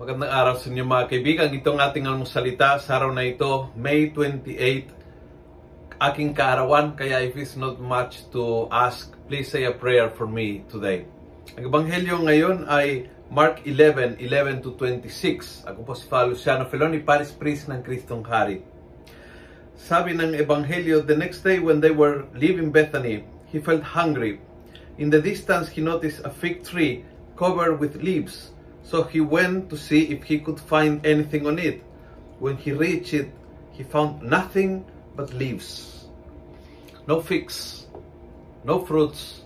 Magandang araw sa inyo mga kaibigan. Itong ating almusalita sa araw na ito, May 28, aking kaarawan. Kaya if it's not much to ask, please say a prayer for me today. Ang ebanghelyo ngayon ay Mark 11, 11 to 26. Ako po si Father Luciano Feloni, Paris Priest ng Kristong Hari. Sabi ng ebanghelyo, the next day when they were leaving Bethany, he felt hungry. In the distance, he noticed a fig tree covered with leaves. So he went to see if he could find anything on it. When he reached it, he found nothing but leaves. No figs, no fruits,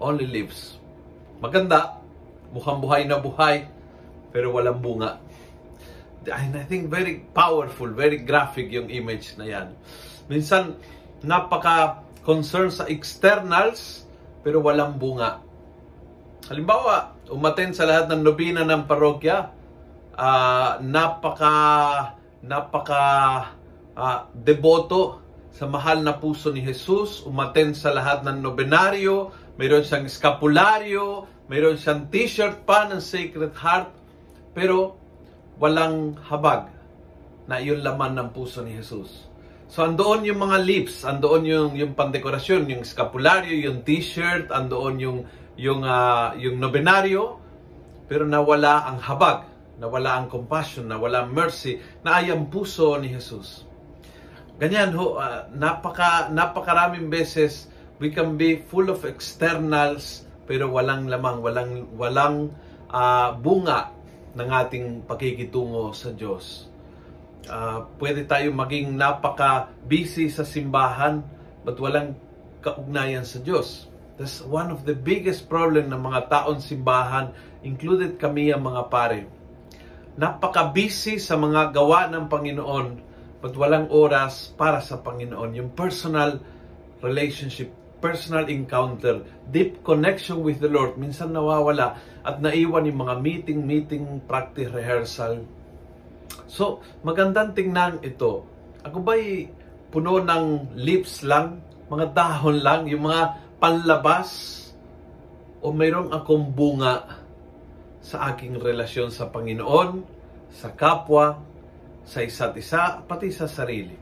only leaves. Maganda, mukhang buhay na buhay, pero walang bunga. And I think very powerful, very graphic yung image na yan. Minsan, napaka-concern sa externals, pero walang bunga. Halimbawa, umaten sa lahat ng nobina ng parokya, uh, napaka napaka uh, deboto sa mahal na puso ni Jesus, umaten sa lahat ng nobenaryo, mayroon siyang eskapularyo, mayroon siyang t-shirt pa ng Sacred Heart, pero walang habag na iyon laman ng puso ni Jesus. So andoon yung mga lips, andoon yung yung pandekorasyon, yung eskapularyo, yung t-shirt, andoon yung yung uh, yung nobenaryo, pero nawala ang habag, nawala ang compassion, nawala ang mercy, na ay ang puso ni Jesus. Ganyan ho, uh, napaka napakaraming beses we can be full of externals pero walang lamang, walang walang uh, bunga ng ating pakikitungo sa Diyos uh, pwede tayo maging napaka-busy sa simbahan but walang kaugnayan sa Diyos. That's one of the biggest problem ng mga taon simbahan, included kami ang mga pare. Napaka-busy sa mga gawa ng Panginoon but walang oras para sa Panginoon. Yung personal relationship, personal encounter, deep connection with the Lord, minsan nawawala at naiwan yung mga meeting, meeting, practice, rehearsal, So, magandang tingnan ito. Ako ba'y puno ng lips lang, mga dahon lang, yung mga panlabas, o mayroong akong bunga sa aking relasyon sa Panginoon, sa kapwa, sa isa't isa, pati sa sarili.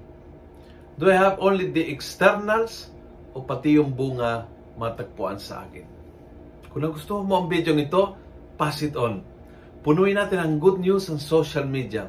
Do I have only the externals o pati yung bunga matagpuan sa akin? Kung nagustuhan mo ang video ito, pass it on. Punuin natin ang good news sa social media